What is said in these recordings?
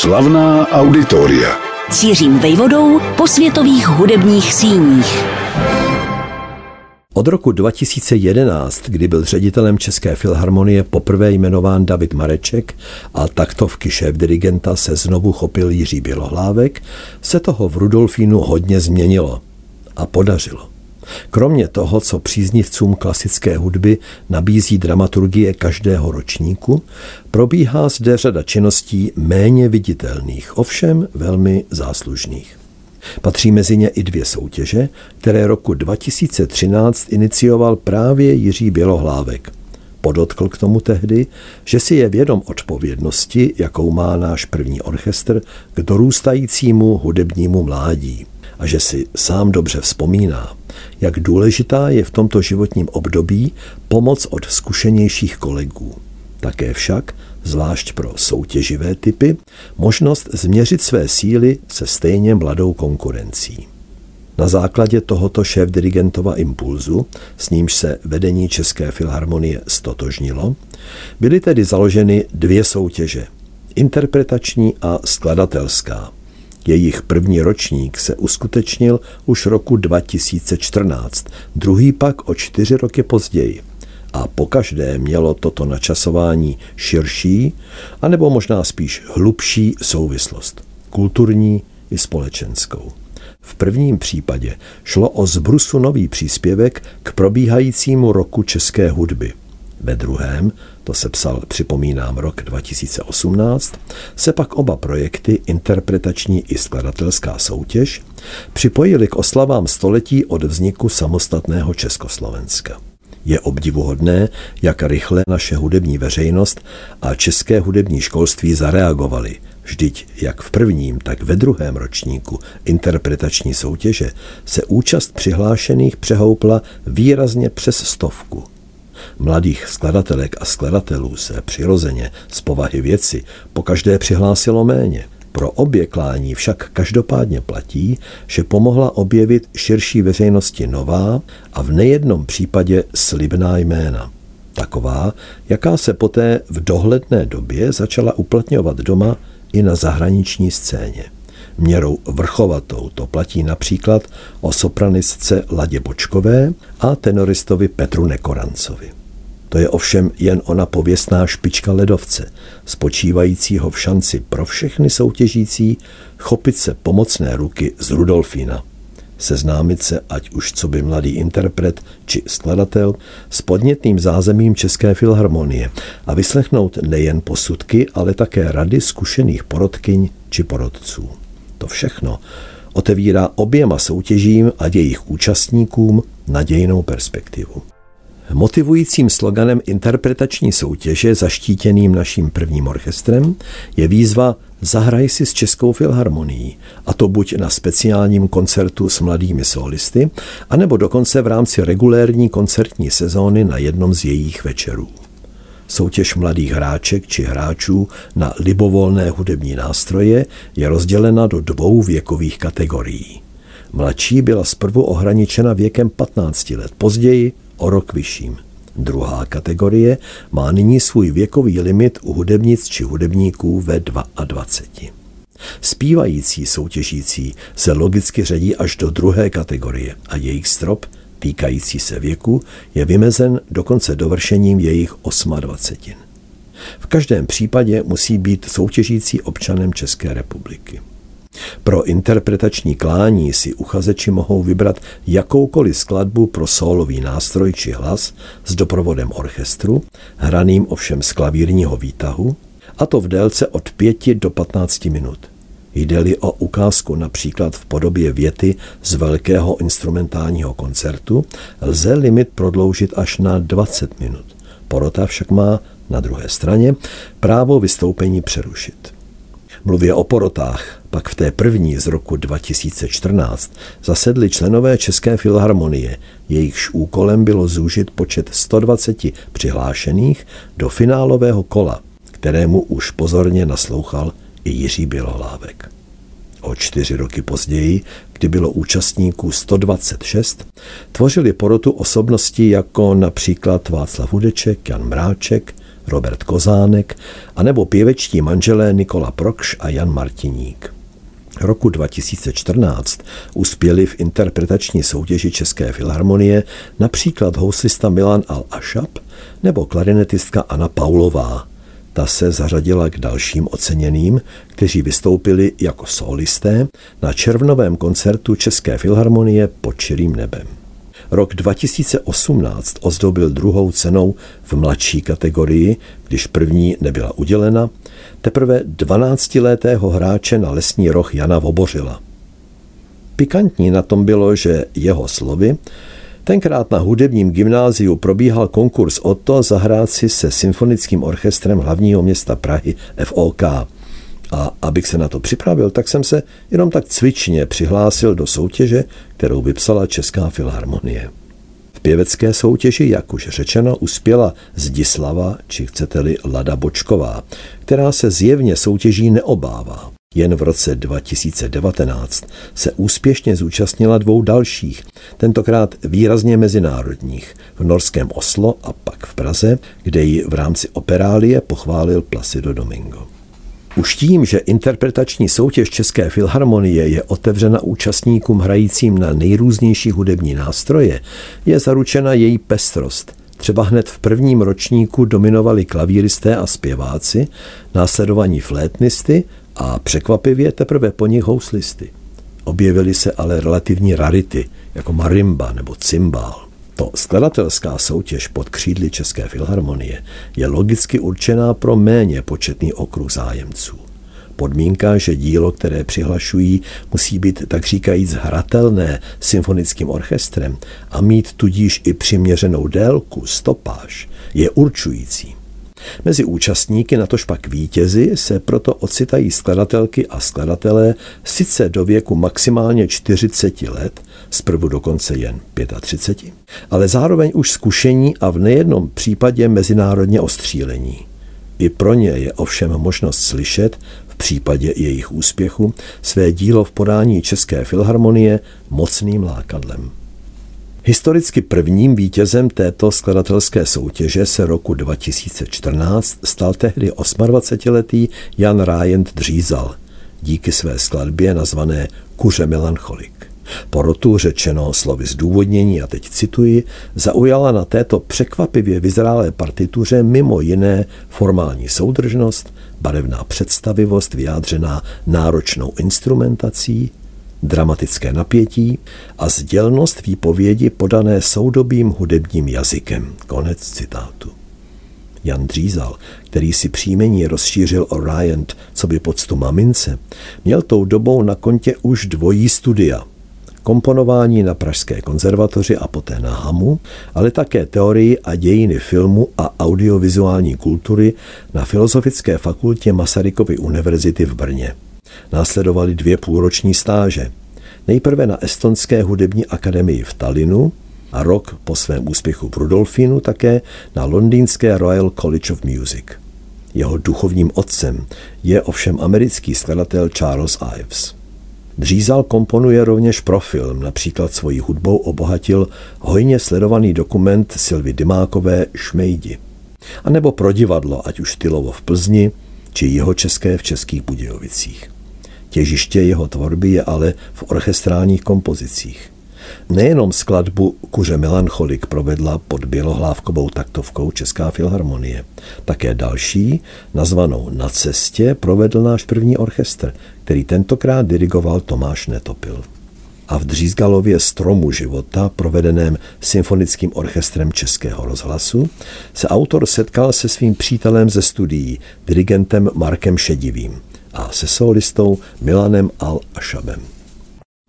Slavná auditoria. Cířím vejvodou po světových hudebních síních. Od roku 2011, kdy byl ředitelem České filharmonie poprvé jmenován David Mareček a taktovky šéf-dirigenta se znovu chopil Jiří Bělohlávek, se toho v Rudolfínu hodně změnilo. A podařilo. Kromě toho, co příznivcům klasické hudby nabízí dramaturgie každého ročníku, probíhá zde řada činností méně viditelných, ovšem velmi záslužných. Patří mezi ně i dvě soutěže, které roku 2013 inicioval právě Jiří Bělohlávek. Podotkl k tomu tehdy, že si je vědom odpovědnosti, jakou má náš první orchestr k dorůstajícímu hudebnímu mládí a že si sám dobře vzpomíná, jak důležitá je v tomto životním období pomoc od zkušenějších kolegů. Také však, zvlášť pro soutěživé typy, možnost změřit své síly se stejně mladou konkurencí. Na základě tohoto šéf-dirigentova impulzu, s nímž se vedení České filharmonie stotožnilo, byly tedy založeny dvě soutěže, interpretační a skladatelská. Jejich první ročník se uskutečnil už roku 2014, druhý pak o čtyři roky později. A pokaždé mělo toto načasování širší, anebo možná spíš hlubší souvislost, kulturní i společenskou. V prvním případě šlo o zbrusu nový příspěvek k probíhajícímu roku české hudby. Ve druhém to se psal, připomínám, rok 2018, se pak oba projekty, interpretační i skladatelská soutěž, připojili k oslavám století od vzniku samostatného Československa. Je obdivuhodné, jak rychle naše hudební veřejnost a české hudební školství zareagovali. Vždyť jak v prvním, tak ve druhém ročníku interpretační soutěže se účast přihlášených přehoupla výrazně přes stovku – Mladých skladatelek a skladatelů se přirozeně z povahy věci po každé přihlásilo méně. Pro obě klání však každopádně platí, že pomohla objevit širší veřejnosti nová a v nejednom případě slibná jména. Taková, jaká se poté v dohledné době začala uplatňovat doma i na zahraniční scéně. Měrou vrchovatou to platí například o sopranistce Ladě Bočkové a tenoristovi Petru Nekorancovi. To je ovšem jen ona pověstná špička ledovce, spočívajícího v šanci pro všechny soutěžící chopit se pomocné ruky z Rudolfína. Seznámit se, ať už co by mladý interpret či skladatel, s podnětným zázemím České filharmonie a vyslechnout nejen posudky, ale také rady zkušených porodkyň či porodců. To všechno otevírá oběma soutěžím a jejich účastníkům nadějnou perspektivu. Motivujícím sloganem interpretační soutěže, zaštítěným naším prvním orchestrem, je výzva Zahraj si s Českou filharmonií, a to buď na speciálním koncertu s mladými solisty, anebo dokonce v rámci regulérní koncertní sezóny na jednom z jejich večerů. Soutěž mladých hráček či hráčů na libovolné hudební nástroje je rozdělena do dvou věkových kategorií. Mladší byla zprvu ohraničena věkem 15 let, později o rok vyšším. Druhá kategorie má nyní svůj věkový limit u hudebnic či hudebníků ve 22. Zpívající soutěžící se logicky řadí až do druhé kategorie a jejich strop, týkající se věku, je vymezen dokonce dovršením jejich 28. V každém případě musí být soutěžící občanem České republiky. Pro interpretační klání si uchazeči mohou vybrat jakoukoliv skladbu pro solový nástroj či hlas s doprovodem orchestru, hraným ovšem z klavírního výtahu, a to v délce od 5 do 15 minut. Jde-li o ukázku například v podobě věty z velkého instrumentálního koncertu, lze limit prodloužit až na 20 minut. Porota však má na druhé straně právo vystoupení přerušit. Mluvě o porotách, pak v té první z roku 2014 zasedli členové České filharmonie, jejichž úkolem bylo zúžit počet 120 přihlášených do finálového kola, kterému už pozorně naslouchal i Jiří Bělohlávek. O čtyři roky později, kdy bylo účastníků 126, tvořili porotu osobnosti jako například Václav Hudeček, Jan Mráček, Robert Kozánek, anebo pěvečtí manželé Nikola Prokš a Jan Martiník. Roku 2014 uspěli v interpretační soutěži České filharmonie například houslista Milan Al-Ashab nebo klarinetistka Anna Paulová. Ta se zařadila k dalším oceněným, kteří vystoupili jako solisté na červnovém koncertu České filharmonie pod čirým nebem. Rok 2018 ozdobil druhou cenou v mladší kategorii, když první nebyla udělena, teprve 12-letého hráče na lesní roh Jana Vobořila. Pikantní na tom bylo, že jeho slovy Tenkrát na hudebním gymnáziu probíhal konkurs o to zahrát si se symfonickým orchestrem hlavního města Prahy FOK. A abych se na to připravil, tak jsem se jenom tak cvičně přihlásil do soutěže, kterou vypsala Česká filharmonie. V pěvecké soutěži, jak už řečeno, uspěla Zdislava, či chcete-li Lada Bočková, která se zjevně soutěží neobává. Jen v roce 2019 se úspěšně zúčastnila dvou dalších, tentokrát výrazně mezinárodních, v norském Oslo a pak v Praze, kde ji v rámci operálie pochválil Placido Domingo. Už tím, že interpretační soutěž České filharmonie je otevřena účastníkům hrajícím na nejrůznější hudební nástroje, je zaručena její pestrost. Třeba hned v prvním ročníku dominovali klavíristé a zpěváci, následovaní flétnisty a překvapivě teprve po nich houslisty. Objevily se ale relativní rarity, jako marimba nebo cymbál. To skladatelská soutěž pod křídly České filharmonie je logicky určená pro méně početný okruh zájemců. Podmínka, že dílo, které přihlašují, musí být tak říkajíc hratelné symfonickým orchestrem a mít tudíž i přiměřenou délku, stopáž, je určující. Mezi účastníky, natož pak vítězi, se proto ocitají skladatelky a skladatelé sice do věku maximálně 40 let, zprvu dokonce jen 35, ale zároveň už zkušení a v nejednom případě mezinárodně ostřílení. I pro ně je ovšem možnost slyšet, v případě jejich úspěchu, své dílo v podání České filharmonie mocným lákadlem. Historicky prvním vítězem této skladatelské soutěže se roku 2014 stal tehdy 28-letý Jan Rájent Dřízal, díky své skladbě nazvané Kuře melancholik. Porotu řečeno slovy zdůvodnění, a teď cituji, zaujala na této překvapivě vyzrálé partituře mimo jiné formální soudržnost, barevná představivost vyjádřená náročnou instrumentací, dramatické napětí a sdělnost výpovědi podané soudobým hudebním jazykem. Konec citátu. Jan Dřízal, který si příjmení rozšířil o Ryant, co by poctu mamince, měl tou dobou na kontě už dvojí studia. Komponování na Pražské konzervatoři a poté na Hamu, ale také teorii a dějiny filmu a audiovizuální kultury na Filozofické fakultě Masarykovy univerzity v Brně. Následovaly dvě půlroční stáže. Nejprve na Estonské hudební akademii v Talinu a rok po svém úspěchu v Rudolfínu také na londýnské Royal College of Music. Jeho duchovním otcem je ovšem americký skladatel Charles Ives. Dřízal komponuje rovněž pro film, například svojí hudbou obohatil hojně sledovaný dokument Silvy Dymákové Šmejdi. A nebo pro divadlo, ať už Tylovo v Plzni, či jeho české v Českých Budějovicích. Těžiště jeho tvorby je ale v orchestrálních kompozicích. Nejenom skladbu Kuře melancholik provedla pod bělohlávkovou taktovkou Česká filharmonie. Také další, nazvanou Na cestě, provedl náš první orchestr, který tentokrát dirigoval Tomáš Netopil. A v Dřízgalově stromu života, provedeném symfonickým orchestrem Českého rozhlasu, se autor setkal se svým přítelem ze studií, dirigentem Markem Šedivým a se solistou Milanem Al-Ashabem.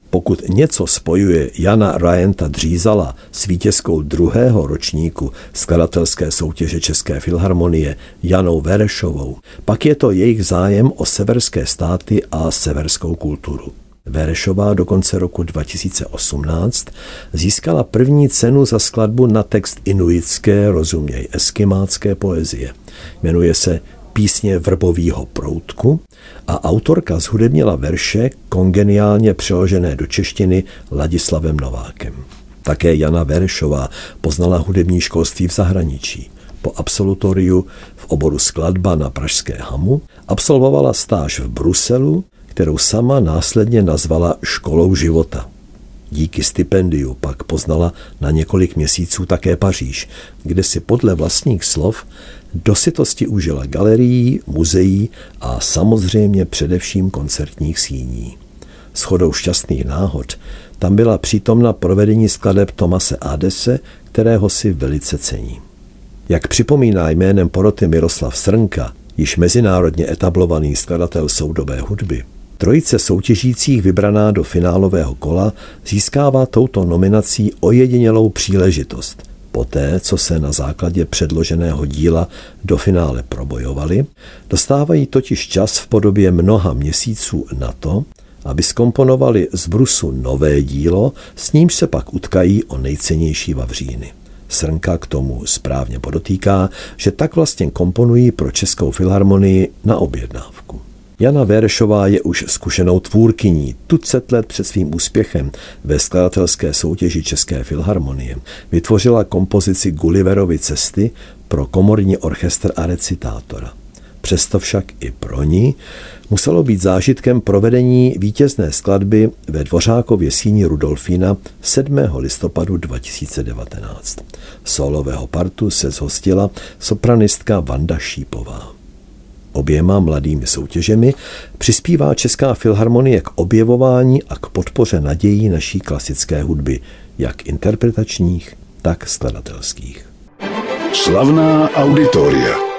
Pokud něco spojuje Jana Ryanta Dřízala s vítězkou druhého ročníku skladatelské soutěže České filharmonie Janou Verešovou, pak je to jejich zájem o severské státy a severskou kulturu. Verešová do konce roku 2018 získala první cenu za skladbu na text inuitské, rozuměj eskimácké poezie. Jmenuje se písně Vrbovýho proutku a autorka zhudebnila verše kongeniálně přeložené do češtiny Ladislavem Novákem. Také Jana Verešová poznala hudební školství v zahraničí. po absolutoriu v oboru skladba na Pražské Hamu absolvovala stáž v Bruselu, kterou sama následně nazvala školou života. Díky stipendiu pak poznala na několik měsíců také Paříž, kde si podle vlastních slov dosytosti užila galerií, muzeí a samozřejmě především koncertních síní. S chodou šťastných náhod tam byla přítomna provedení skladeb Tomase Adese, kterého si velice cení. Jak připomíná jménem poroty Miroslav Srnka, již mezinárodně etablovaný skladatel soudobé hudby, Trojice soutěžících vybraná do finálového kola získává touto nominací ojedinělou příležitost. Poté, co se na základě předloženého díla do finále probojovali, dostávají totiž čas v podobě mnoha měsíců na to, aby skomponovali z brusu nové dílo, s nímž se pak utkají o nejcennější vavříny. Srnka k tomu správně podotýká, že tak vlastně komponují pro Českou filharmonii na objednávku. Jana Verešová je už zkušenou tvůrkyní. Tucet let před svým úspěchem ve skladatelské soutěži České filharmonie vytvořila kompozici Gulliverovy cesty pro komorní orchestr a recitátora. Přesto však i pro ní muselo být zážitkem provedení vítězné skladby ve Dvořákově síni Rudolfína 7. listopadu 2019. Solového partu se zhostila sopranistka Vanda Šípová. Oběma mladými soutěžemi přispívá Česká filharmonie k objevování a k podpoře nadějí naší klasické hudby, jak interpretačních, tak skladatelských. Slavná auditoria.